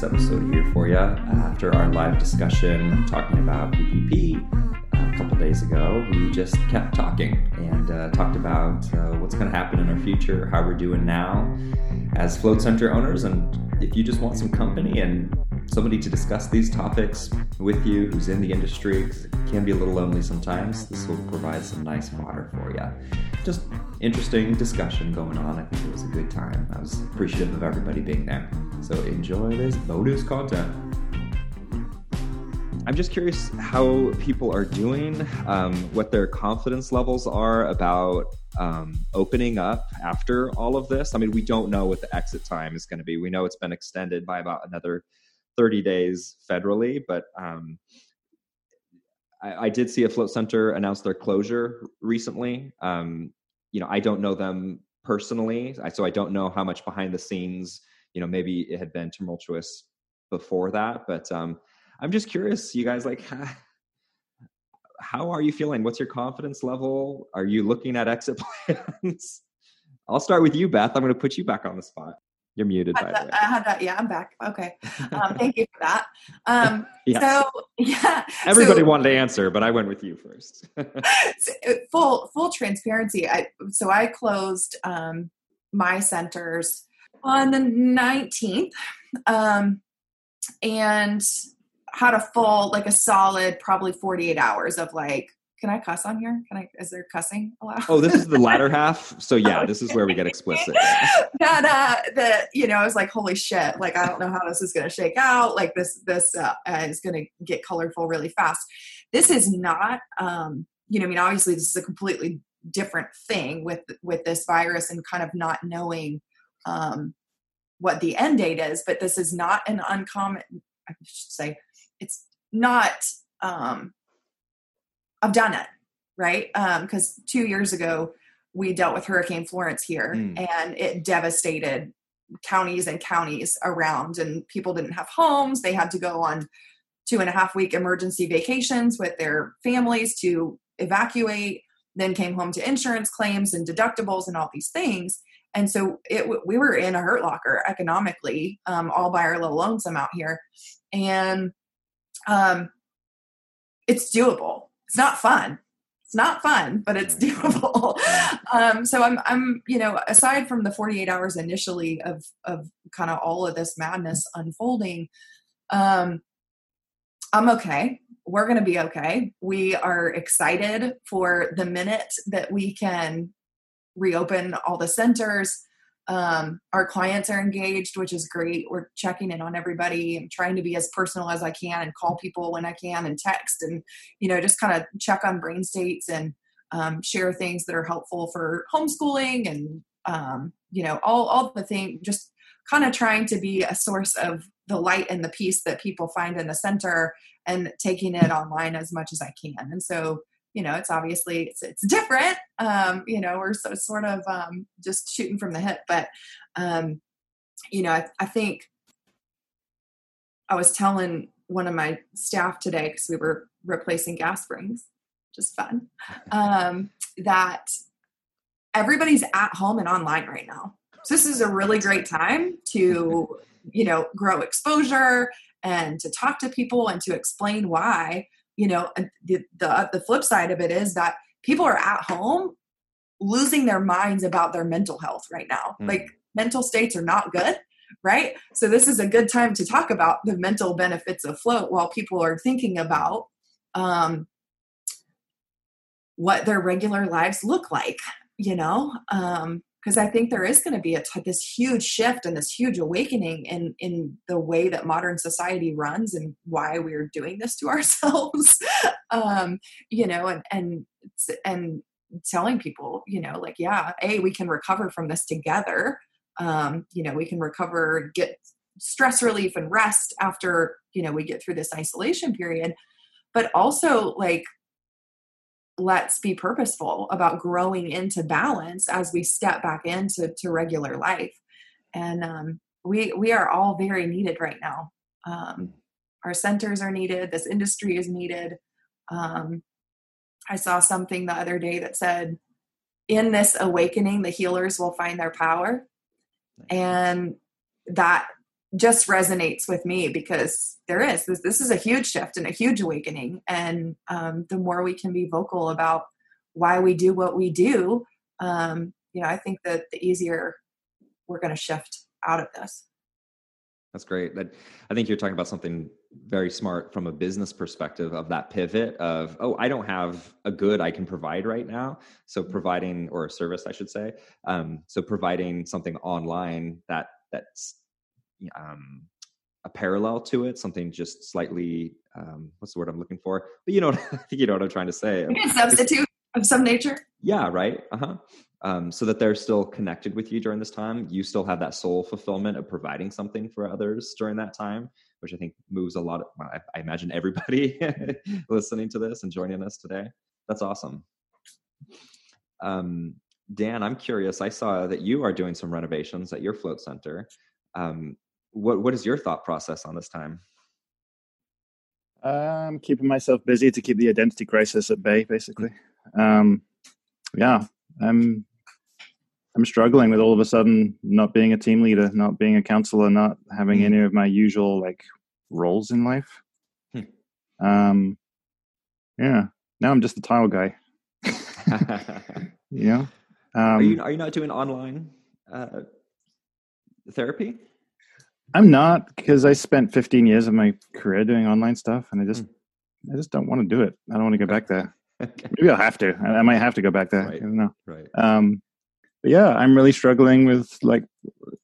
bonus episode here for you after our live discussion talking about PPP a couple days ago. We just kept talking and uh, talked about uh, what's going to happen in our future, how we're doing now as float center owners, and if you just want some company and somebody to discuss these topics with you who's in the industry, because it can be a little lonely sometimes, this will provide some nice fodder for you. Just interesting discussion going on. I think it was a good time. I was appreciative of everybody being there. So enjoy this bonus content. I'm just curious how people are doing, um, what their confidence levels are about um, opening up after all of this. I mean, we don't know what the exit time is going to be. We know it's been extended by about another 30 days federally, but um, I, I, did see a float center announce their closure recently. Um, you know, I don't know them personally, so I don't know how much behind the scenes. You know, maybe it had been tumultuous before that, but um, I'm just curious, you guys, like. How are you feeling? What's your confidence level? Are you looking at exit plans? I'll start with you, Beth. I'm going to put you back on the spot. You're muted. I, by the way. I had that. Yeah, I'm back. Okay. Um, thank you for that. Um, yes. So yeah, everybody so, wanted to answer, but I went with you first. full full transparency. I so I closed um, my centers on the 19th, um, and had a full like a solid probably 48 hours of like can I cuss on here? Can I? Is there cussing allowed? Oh, this is the latter half. So yeah, this is where we get explicit. that uh, the you know, I was like, holy shit! Like I don't know how this is going to shake out. Like this this uh, is going to get colorful really fast. This is not. Um, you know, I mean, obviously, this is a completely different thing with with this virus and kind of not knowing um, what the end date is. But this is not an uncommon. I should say, it's not. Um, I've done it, right? Because um, two years ago, we dealt with Hurricane Florence here mm. and it devastated counties and counties around, and people didn't have homes. They had to go on two and a half week emergency vacations with their families to evacuate, then came home to insurance claims and deductibles and all these things. And so it, we were in a hurt locker economically, um, all by our little lonesome out here. And um, it's doable. It's not fun. It's not fun but it's doable. um, so i'm i'm you know aside from the 48 hours initially of of kind of all of this madness unfolding um i'm okay we're going to be okay we are excited for the minute that we can reopen all the centers um, our clients are engaged, which is great. We're checking in on everybody trying to be as personal as I can and call people when I can and text and, you know, just kind of check on brain states and um, share things that are helpful for homeschooling and, um, you know, all, all the things, just kind of trying to be a source of the light and the peace that people find in the center and taking it online as much as I can. And so, you know it's obviously it's, it's different um you know we're so, sort of um just shooting from the hip but um you know i, I think i was telling one of my staff today because we were replacing gas springs just fun um that everybody's at home and online right now so this is a really great time to you know grow exposure and to talk to people and to explain why you know the, the the flip side of it is that people are at home losing their minds about their mental health right now. Mm. like mental states are not good right? So this is a good time to talk about the mental benefits of float while people are thinking about um, what their regular lives look like you know? Um, because I think there is going to be a t- this huge shift and this huge awakening in in the way that modern society runs and why we're doing this to ourselves. um, you know, and and and telling people, you know, like yeah, a we can recover from this together. Um, you know, we can recover, get stress relief and rest after you know we get through this isolation period, but also like let's be purposeful about growing into balance as we step back into to regular life. And um, we we are all very needed right now. Um, our centers are needed. This industry is needed. Um, i saw something the other day that said in this awakening the healers will find their power. And that just resonates with me because there is this, this is a huge shift and a huge awakening. And um, the more we can be vocal about why we do what we do um, you know i think that the easier we're going to shift out of this. That's great. That i think you're talking about something very smart from a business perspective of that pivot of oh i don't have a good i can provide right now. So mm-hmm. providing or a service i should say um, so providing something online that that's um, a parallel to it, something just slightly um, what's the word I'm looking for? But you know, I think you know what I'm trying to say. A substitute of some nature. Yeah, right. Uh huh. Um, so that they're still connected with you during this time. You still have that soul fulfillment of providing something for others during that time, which I think moves a lot. Of, well, I, I imagine everybody listening to this and joining us today. That's awesome. Um, Dan, I'm curious. I saw that you are doing some renovations at your float center. Um, what what is your thought process on this time? I'm keeping myself busy to keep the identity crisis at bay, basically. Um, yeah, I'm I'm struggling with all of a sudden not being a team leader, not being a counselor, not having mm. any of my usual like roles in life. Hmm. Um, yeah, now I'm just the tile guy. yeah. Um, are you are you not doing online uh, therapy? I'm not because I spent 15 years of my career doing online stuff, and I just, mm. I just don't want to do it. I don't want to go back there. okay. Maybe I'll have to. I, I, might have to go back there. Right. I don't know. Right. Um, but yeah, I'm really struggling with like,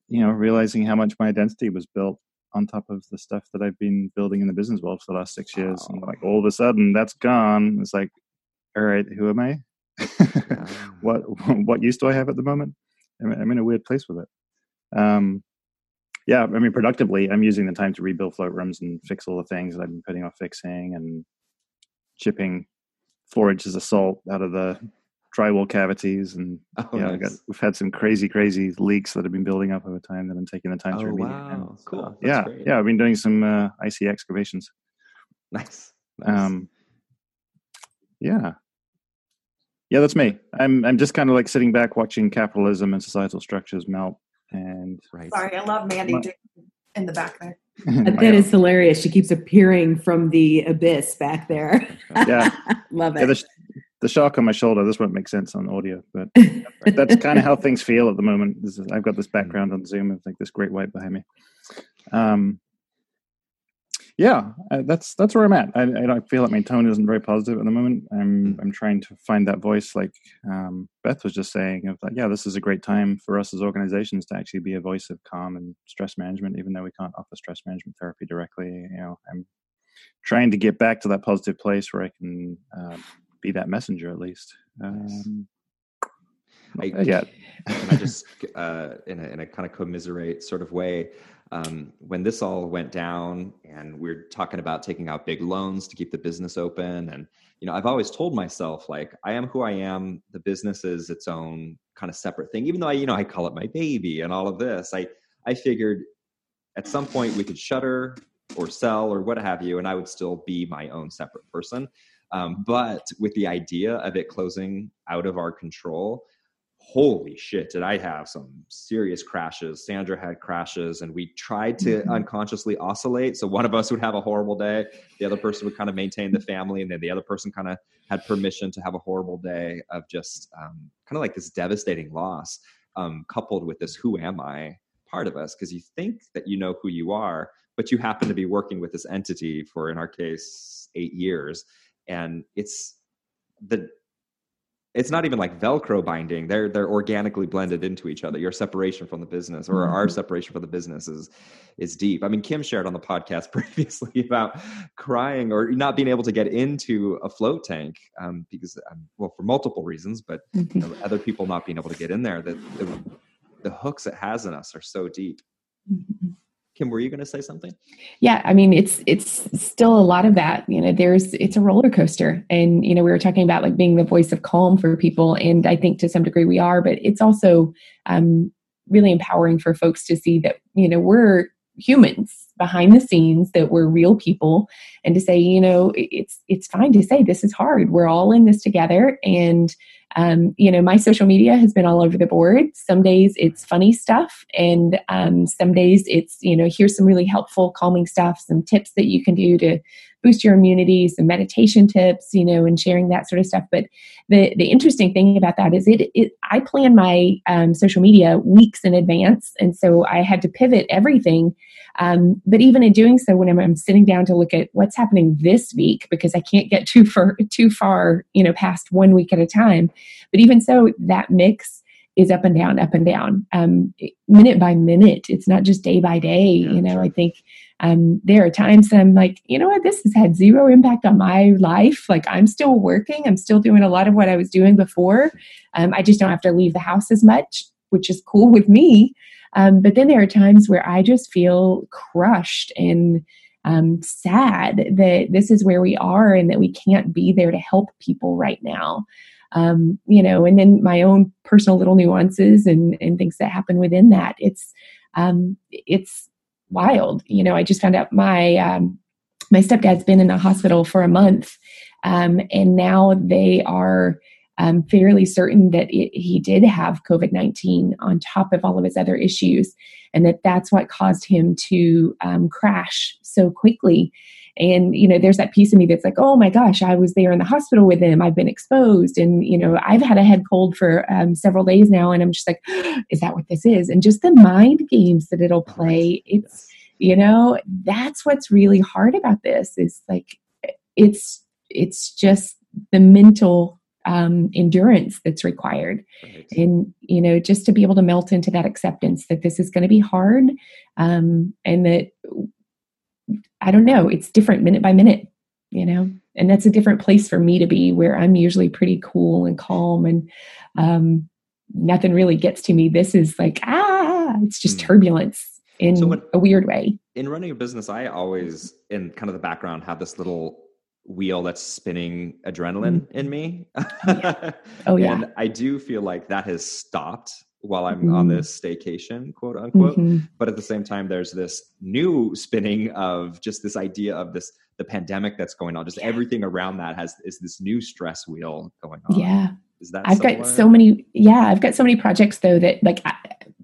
you know, realizing how much my identity was built on top of the stuff that I've been building in the business world for the last six years, and like all of a sudden that's gone. It's like, all right, who am I? what what use do I have at the moment? I'm in a weird place with it. Um, yeah, I mean, productively, I'm using the time to rebuild float rooms and fix all the things that I've been putting off fixing and chipping four inches of salt out of the drywall cavities. And oh, yeah, nice. got, we've had some crazy, crazy leaks that have been building up over time that I'm taking the time oh, to remediate. Wow. Cool. yeah, great. yeah, I've been doing some uh, IC excavations. Nice. nice. Um, yeah. Yeah, that's me. I'm I'm just kind of like sitting back watching capitalism and societal structures melt and right. Sorry, I love Mandy my, in the back there. that is hilarious. She keeps appearing from the abyss back there. Yeah, love it. Yeah, the, the, shark on my shoulder. This won't make sense on audio, but that's kind of how things feel at the moment. Is, I've got this background on Zoom of like this great white behind me. Um, yeah, uh, that's that's where I'm at. I, I feel like my tone isn't very positive at the moment. I'm mm. I'm trying to find that voice, like um, Beth was just saying, of like, yeah, this is a great time for us as organizations to actually be a voice of calm and stress management, even though we can't offer stress management therapy directly. You know, I'm trying to get back to that positive place where I can uh, be that messenger at least. Um, I, yeah, I just uh, in a in a kind of commiserate sort of way um, when this all went down and we are talking about taking out big loans to keep the business open and you know i've always told myself like i am who i am. The business is its own kind of separate thing. Even though i you know i call it my baby and all of this i i figured at some point we could shutter or sell or what have you and i would still be my own separate person. Um, but with the idea of it closing out of our control holy shit, did I have some serious crashes. Sandra had crashes, and we tried to mm-hmm. unconsciously oscillate. So one of us would have a horrible day, the other person would kind of maintain the family, and then the other person kind of had permission to have a horrible day of just um, kind of like this devastating loss, um, coupled with this "Who am I?" part of us, because you think that you know who you are, but you happen to be working with this entity for, in our case, eight years, and it's the it's not even like velcro binding they're they're organically blended into each other your separation from the business or mm-hmm. our separation from the business is is deep i mean kim shared on the podcast previously about crying or not being able to get into a float tank um, because um, well for multiple reasons but mm-hmm. you know, other people not being able to get in there that the, the hooks it has in us are so deep mm-hmm. Kim, were you going to say something? Yeah, I mean, it's it's still a lot of that. You know, there's it's a roller coaster, and you know, we were talking about like being the voice of calm for people, and I think to some degree we are, but it's also um, really empowering for folks to see that you know we're humans behind the scenes that were real people and to say you know it's it's fine to say this is hard. We're all in this together. And um, you know my social media has been all over the board. Some days it's funny stuff and um, some days it's you know here's some really helpful calming stuff some tips that you can do to boost your immunity some meditation tips you know and sharing that sort of stuff. But the the interesting thing about that is it, it i plan my um, social media weeks in advance. And so i had to pivot everything. Um, but even in doing so, when I'm, I'm, sitting down to look at what's happening this week, because I can't get too far too far, you know, past one week at a time. But even so, that mix is up and down, up and down, um, minute by minute. It's not just day by day. Yeah, you know, sure. I think um, there are times I'm like, you know what, this has had zero impact on my life. Like I'm still working, I'm still doing a lot of what I was doing before. Um, I just don't have to leave the house as much, which is cool with me. Um, but then there are times where I just feel crushed and um, sad that this is where we are and that we can't be there to help people right now. Um, you know, and then my own personal little nuances and, and things that happen within that. It's um, it's wild. You know, I just found out my um, my stepdad's been in the hospital for a month, um, and now they are um, fairly certain that it, he did have COVID 19 on top of all of his other issues, and that that's what caused him to um, crash so quickly. And, you know, there's that piece of me that's like, oh my gosh, I was there in the hospital with him. I've been exposed. And, you know, I've had a head cold for um, several days now. And I'm just like, is that what this is? And just the mind games that it'll play. It's, you know, that's what's really hard about this is like, it's, it's just the mental um, endurance that's required right. and you know just to be able to melt into that acceptance that this is going to be hard um, and that i don't know it's different minute by minute you know and that's a different place for me to be where i'm usually pretty cool and calm and um, nothing really gets to me this is like ah it's just mm. turbulence in so when, a weird way in running a business i always in kind of the background have this little wheel that's spinning adrenaline mm-hmm. in me. yeah. Oh yeah. and I do feel like that has stopped while I'm mm-hmm. on this staycation, quote unquote. Mm-hmm. But at the same time, there's this new spinning of just this idea of this the pandemic that's going on. Just yeah. everything around that has is this new stress wheel going on. Yeah. Is that I've similar? got so many yeah, I've got so many projects though that like I,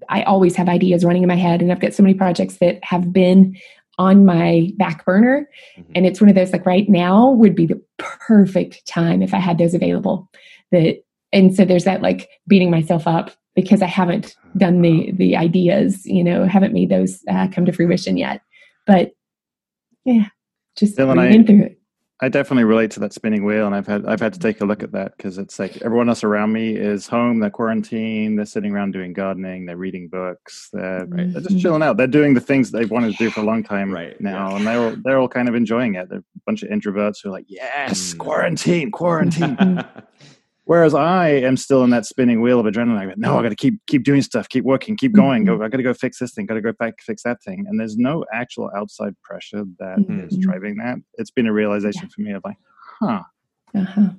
I always have ideas running in my head and I've got so many projects that have been on my back burner. Mm-hmm. And it's one of those like right now would be the perfect time if I had those available. That and so there's that like beating myself up because I haven't done the the ideas, you know, haven't made those uh, come to fruition yet. But yeah, just Dylan, I, through it. I definitely relate to that spinning wheel, and I've had I've had to take a look at that because it's like everyone else around me is home, they're quarantined, they're sitting around doing gardening, they're reading books, they're, right. they're just chilling out, they're doing the things they've wanted to do for a long time right now, yeah. and they're all, they're all kind of enjoying it. They're a bunch of introverts who are like, yes, mm. quarantine, quarantine. Whereas I am still in that spinning wheel of adrenaline. Like, no, I got to keep keep doing stuff, keep working, keep going. Go, mm-hmm. I got to go fix this thing. Got to go back fix that thing. And there's no actual outside pressure that mm-hmm. is driving that. It's been a realization yeah. for me of like, huh, uh-huh.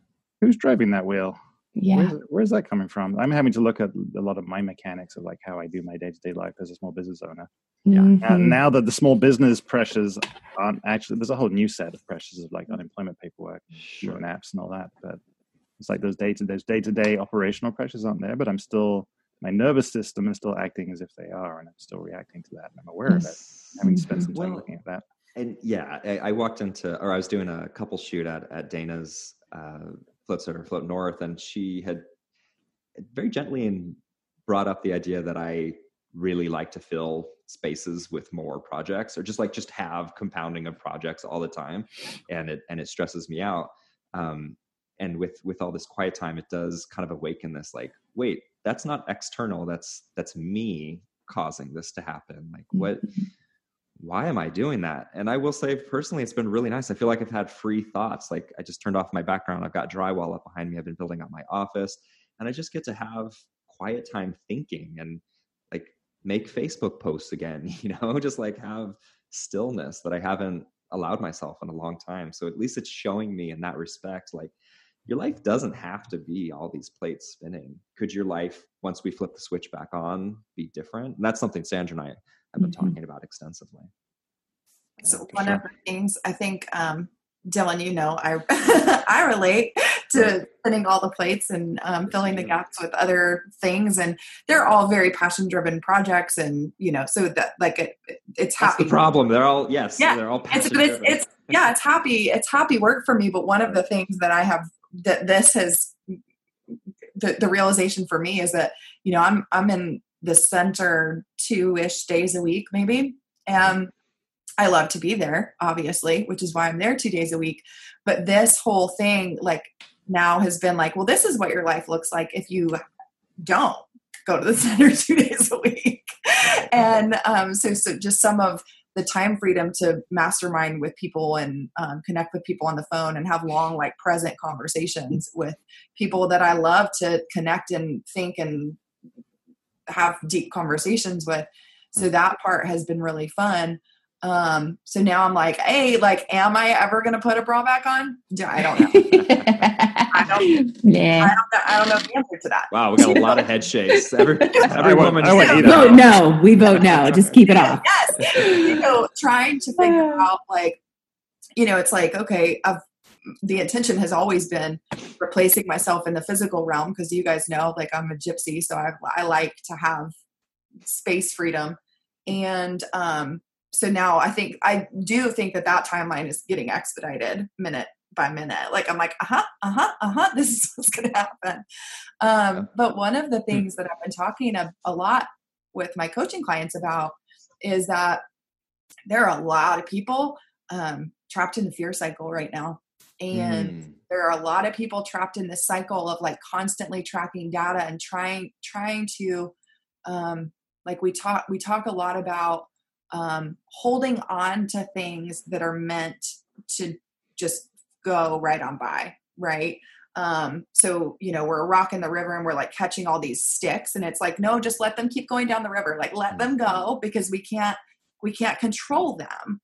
who's driving that wheel? Yeah, where's, where's, that coming from? I'm having to look at a lot of my mechanics of like how I do my day to day life as a small business owner. Yeah. Mm-hmm. Now, now, that the small business pressures aren't actually, there's a whole new set of pressures of like unemployment paperwork, sure. and apps and all that. But it's like those day to those day to day operational pressures aren't there, but I'm still my nervous system is still acting as if they are, and I'm still reacting to that, and I'm aware of it. Having spent some time well, looking at that. And yeah, I, I, walked into, or I was doing a couple shoot at at Dana's uh, Float Center, Float North, and she had very gently and brought up the idea that I really like to fill spaces with more projects, or just like just have compounding of projects all the time, and it and it stresses me out. Um, and with with all this quiet time it does kind of awaken this like wait that's not external that's that's me causing this to happen like what mm-hmm. why am i doing that? And i will say personally it's been really nice. I feel like i've had free thoughts like i just turned off my background i've got drywall up behind me i've been building out my office and i just get to have quiet time thinking and like make facebook posts again you know just like have stillness that i haven't allowed myself in a long time. So at least it's showing me in that respect like your life doesn't have to be all these plates spinning. Could your life, once we flip the switch back on, be different? And that's something Sandra and I have been mm-hmm. talking about extensively. So one sure. of the things I think, um, Dylan, you know, I I relate to spinning all the plates and um, filling the gaps with other things, and they're all very passion driven projects, and you know, so that like it, it's happy. That's the problem. They're all yes, yeah. They're all it's, it's, it's yeah, it's happy. It's happy work for me. But one of the things that I have that this has the, the realization for me is that you know I'm I'm in the center two ish days a week maybe, and I love to be there, obviously, which is why I'm there two days a week. But this whole thing, like, now has been like, well, this is what your life looks like if you don't go to the center two days a week. and um, so, so just some of the time freedom to mastermind with people and um, connect with people on the phone and have long, like, present conversations with people that I love to connect and think and have deep conversations with. So that part has been really fun. Um, so now I'm like, hey, like, am I ever going to put a bra back on? I don't know. I don't. Nah. I don't know. I don't know the answer to that. Wow, we got a lot of head shakes. Every, every woman. I vote no. We vote no. Just keep it off. yes. You know, trying to think about like, you know, it's like okay, I've the intention has always been replacing myself in the physical realm because you guys know, like, I'm a gypsy, so I I like to have space freedom and um so now I think I do think that that timeline is getting expedited minute by minute. Like I'm like, uh huh, uh huh, uh huh. This is what's going to happen. Um, but one of the hmm. things that I've been talking a, a lot with my coaching clients about is that there are a lot of people um, trapped in the fear cycle right now. And mm. there are a lot of people trapped in this cycle of like constantly tracking data and trying trying to um, like we talk we talk a lot about um, holding on to things that are meant to just go right on by, right? Um, so, you know, we're a rock in the river and we're like catching all these sticks and it's like, no, just let them keep going down the river. Like let them go because we can't, we can't control them.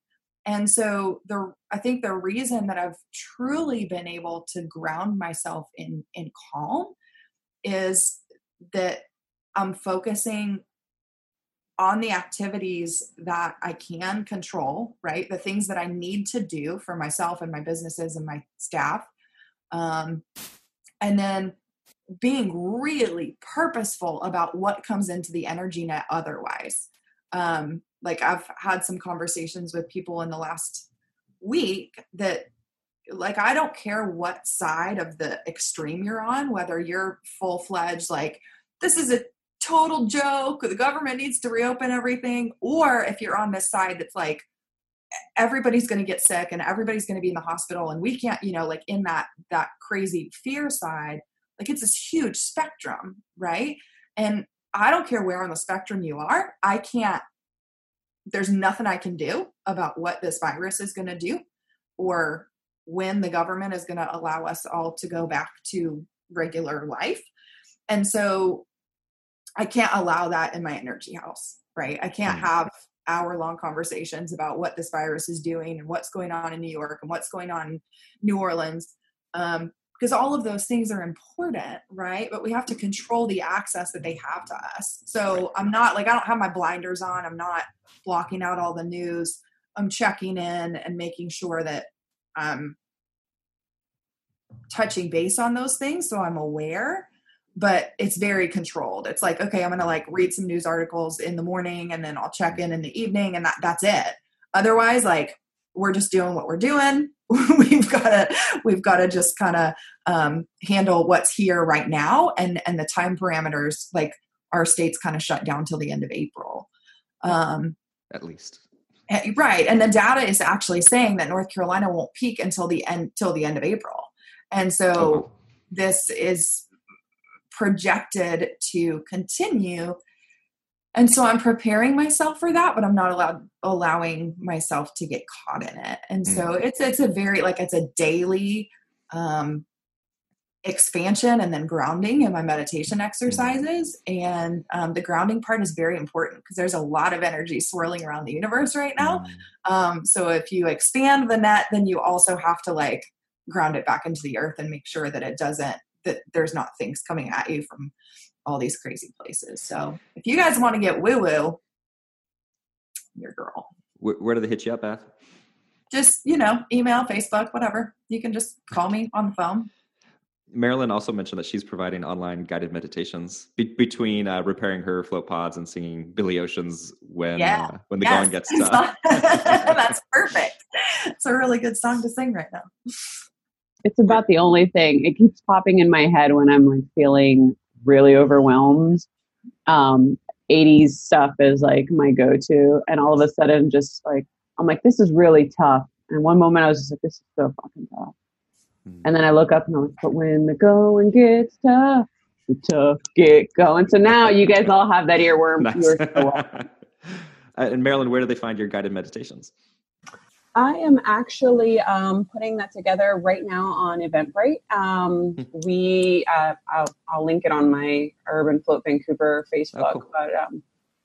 And so the, I think the reason that I've truly been able to ground myself in, in calm is that I'm focusing on the activities that I can control, right? The things that I need to do for myself and my businesses and my staff. Um, and then being really purposeful about what comes into the energy net otherwise. Um, like I've had some conversations with people in the last week that like I don't care what side of the extreme you're on, whether you're full fledged like this is a total joke, the government needs to reopen everything, or if you're on this side that's like everybody's going to get sick and everybody's going to be in the hospital and we can't, you know, like in that that crazy fear side, like it's this huge spectrum, right? And I don't care where on the spectrum you are, I can't there's nothing I can do about what this virus is going to do or when the government is going to allow us all to go back to regular life. And so I can't allow that in my energy house, right? I can't mm. have hour long conversations about what this virus is doing and what's going on in New York and what's going on in New Orleans. Um, because all of those things are important, right? But we have to control the access that they have to us. So I'm not like, I don't have my blinders on. I'm not blocking out all the news. I'm checking in and making sure that I'm touching base on those things so I'm aware but it's very controlled. It's like, okay, I'm going to like read some news articles in the morning and then I'll check in in the evening and that that's it. Otherwise, like we're just doing what we're doing. we've got to we've got to just kind of um, handle what's here right now and and the time parameters like our state's kind of shut down till the end of April. Um, At least. Eh, right. And the data is actually saying that North Carolina won't peak until the end till the end of April. And so oh. this is projected to continue and so i'm preparing myself for that but i'm not allowed allowing myself to get caught in it and so mm. it's it's a very like it's a daily um expansion and then grounding in my meditation mm. exercises and um, the grounding part is very important because there's a lot of energy swirling around the universe right now mm. um, so if you expand the net then you also have to like ground it back into the earth and make sure that it doesn't that there's not things coming at you from all these crazy places. So if you guys want to get woo woo, your girl. Where, where do they hit you up, Beth? Just, you know, email, Facebook, whatever. You can just call me on the phone. Marilyn also mentioned that she's providing online guided meditations be- between uh, repairing her float pods and singing Billy Ocean's when yeah. uh, when the yes. going gets tough. That's perfect. It's a really good song to sing right now. It's about the only thing. It keeps popping in my head when I'm like feeling really overwhelmed. Um, 80s stuff is like my go-to, and all of a sudden, just like I'm like, this is really tough. And one moment I was just like, this is so fucking tough Mm. And then I look up and I'm like, but when the going gets tough, the tough get going. So now you guys all have that earworm. Nice. So uh, and Marilyn, where do they find your guided meditations? I am actually um, putting that together right now on Eventbrite. Um, hmm. we, uh, I'll, I'll, link it on my Urban Float Vancouver Facebook. Oh, cool. But um,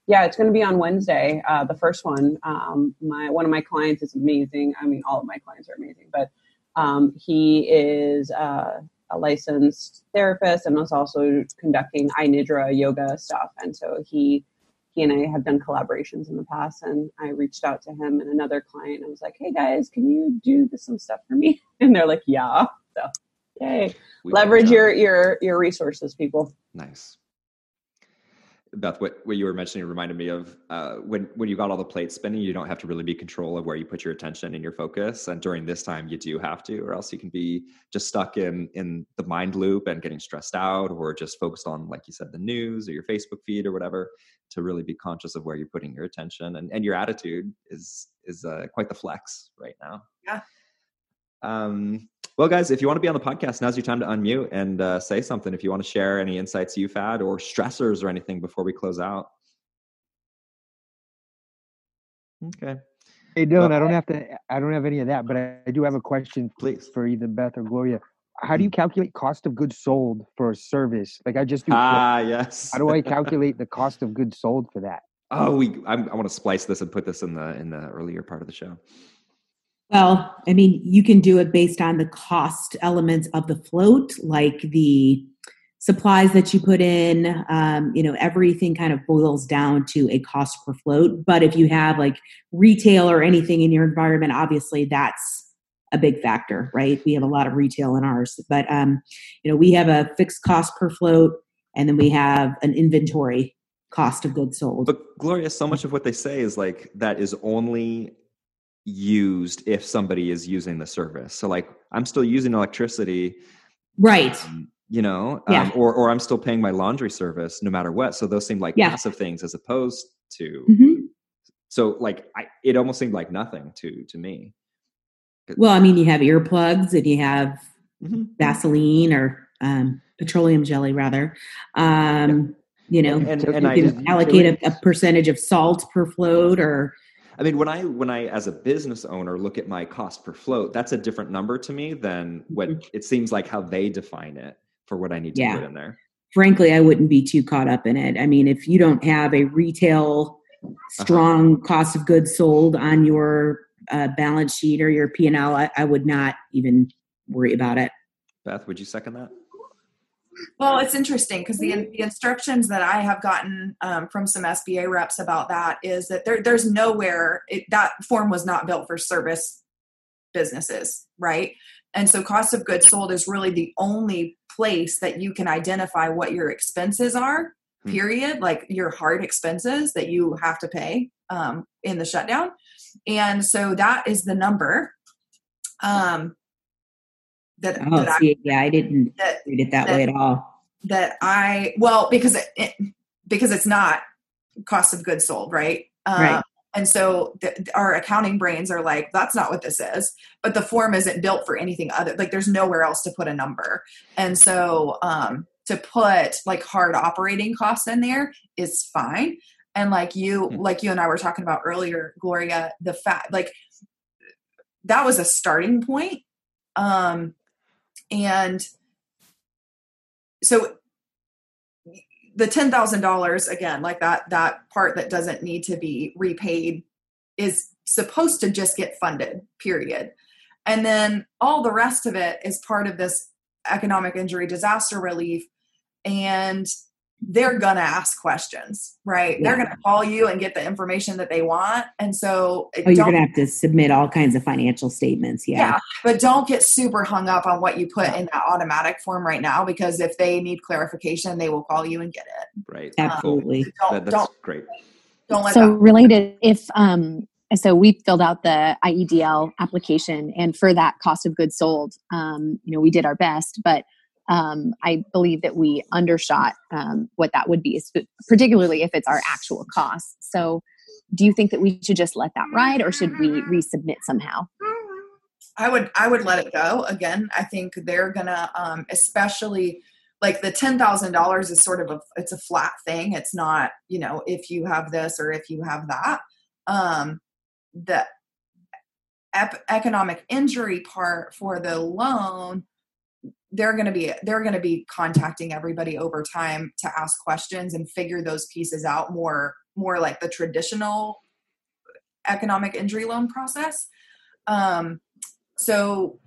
yeah, it's going to be on Wednesday, uh, the first one. Um, my one of my clients is amazing. I mean, all of my clients are amazing, but um, he is uh, a licensed therapist and was also conducting iNidra yoga stuff. And so he he and I have done collaborations in the past. And I reached out to him and another client. I was like, "Hey guys, can you do this, some stuff for me?" And they're like, "Yeah." So, yay! We Leverage your your your resources, people. Nice. Beth, what, what you were mentioning reminded me of uh, when when you got all the plates spinning, you don't have to really be control of where you put your attention and your focus. And during this time, you do have to, or else you can be just stuck in in the mind loop and getting stressed out, or just focused on, like you said, the news or your Facebook feed or whatever. To really be conscious of where you're putting your attention and, and your attitude is is uh, quite the flex right now. Yeah. Um, well, guys, if you want to be on the podcast, now's your time to unmute and uh, say something. If you want to share any insights you've had or stressors or anything before we close out. Okay. Hey Dylan, well, I don't have to. I don't have any of that, but I, I do have a question, please, for either Beth or Gloria. How do you mm. calculate cost of goods sold for a service? Like I just do. Ah, yes. How do I calculate the cost of goods sold for that? Oh, we. I'm, i want to splice this and put this in the in the earlier part of the show. Well, I mean, you can do it based on the cost elements of the float, like the supplies that you put in. Um, you know, everything kind of boils down to a cost per float. But if you have like retail or anything in your environment, obviously that's a big factor, right? We have a lot of retail in ours, but um, you know, we have a fixed cost per float, and then we have an inventory cost of goods sold. But Gloria, so much of what they say is like that is only used if somebody is using the service. So like I'm still using electricity. Right. Um, you know, yeah. um, or or I'm still paying my laundry service no matter what. So those seem like yeah. passive things as opposed to mm-hmm. so like I it almost seemed like nothing to to me. Well, I mean you have earplugs and you have mm-hmm. Vaseline or um, petroleum jelly rather. Um, yeah. you know, and, and, and you can allocate a, a percentage of salt per float or I mean, when I when I as a business owner look at my cost per float, that's a different number to me than what mm-hmm. it seems like how they define it for what I need to yeah. put in there. Frankly, I wouldn't be too caught up in it. I mean, if you don't have a retail strong uh-huh. cost of goods sold on your uh, balance sheet or your P and L, I would not even worry about it. Beth, would you second that? Well, it's interesting because the, the instructions that I have gotten um, from some SBA reps about that is that there, there's nowhere it, that form was not built for service businesses, right? And so, cost of goods sold is really the only place that you can identify what your expenses are. Hmm. Period, like your hard expenses that you have to pay um, in the shutdown, and so that is the number. Um, that, oh, that see, I, yeah, I didn't that, read it that, that, way at all. That I well because it, it, because it's not cost of goods sold, right? Um, right. And so th- our accounting brains are like, that's not what this is. But the form isn't built for anything other. Like there's nowhere else to put a number. And so um, to put like hard operating costs in there is fine. And like you, mm-hmm. like you and I were talking about earlier, Gloria, the fact like that was a starting point. Um, and so the $10,000 again, like that that part that doesn't need to be repaid is supposed to just get funded, period. And then all the rest of it is part of this economic injury disaster relief and they're gonna ask questions, right? Yeah. They're gonna call you and get the information that they want, and so oh, you're gonna have to submit all kinds of financial statements, yeah. yeah. But don't get super hung up on what you put in that automatic form right now, because if they need clarification, they will call you and get it. Right, absolutely. Um, don't, that, that's don't, great. Don't let so that- related. If um, so, we filled out the EIDL application, and for that cost of goods sold, um, you know, we did our best, but um, I believe that we undershot um, what that would be, particularly if it's our actual cost. So, do you think that we should just let that ride, or should we resubmit somehow? I would I would let it go. Again, I think they're gonna, um, especially like the ten thousand dollars is sort of a it's a flat thing. It's not you know if you have this or if you have that. Um, the ep- economic injury part for the loan they're going to be they're going to be contacting everybody over time to ask questions and figure those pieces out more more like the traditional economic injury loan process um, so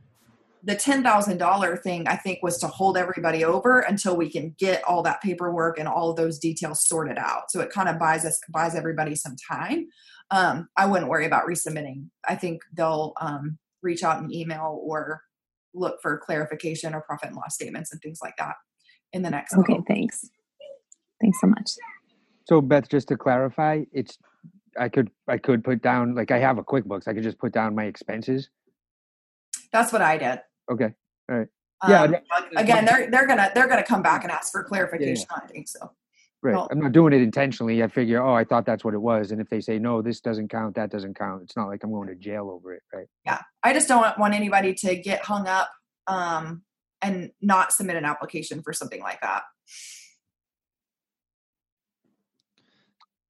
the $10,000 thing I think was to hold everybody over until we can get all that paperwork and all of those details sorted out. So it kind of buys us buys everybody some time. Um, I wouldn't worry about resubmitting. I think they'll um, reach out an email or look for clarification or profit and loss statements and things like that in the next. Okay, thanks. Thanks so much. So Beth, just to clarify, it's I could I could put down like I have a QuickBooks. I could just put down my expenses. That's what I did. Okay. All right. Um, yeah. Again, they're they're gonna they're gonna come back and ask for clarification. Yeah. I think so. Right. Well, I'm not doing it intentionally. I figure, oh, I thought that's what it was. And if they say, no, this doesn't count, that doesn't count, it's not like I'm going to jail over it. Right. Yeah. I just don't want anybody to get hung up um, and not submit an application for something like that.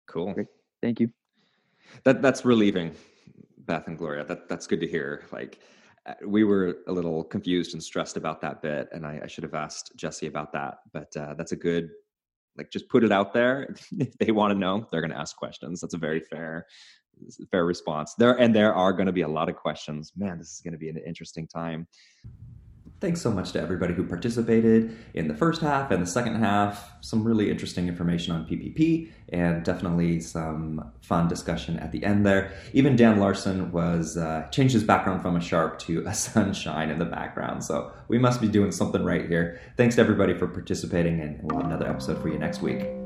Cool. Great. Thank you. That that's relieving, Beth and Gloria. That that's good to hear. Like uh, we were a little confused and stressed about that bit, and I, I should have asked Jesse about that. But uh, that's a good like just put it out there. If they want to know they're going to ask questions. That's a very fair fair response. There and there are going to be a lot of questions. Man this is going to be an interesting time Thanks so much to everybody who participated in the first half and the second half. Some really interesting information on PPP and definitely some fun discussion at the end there. Even Dan Larson was uh, changed his background from a sharp to a sunshine in the background. So we must be doing something right here. Thanks to everybody for participating, and we'll have another episode for you next week.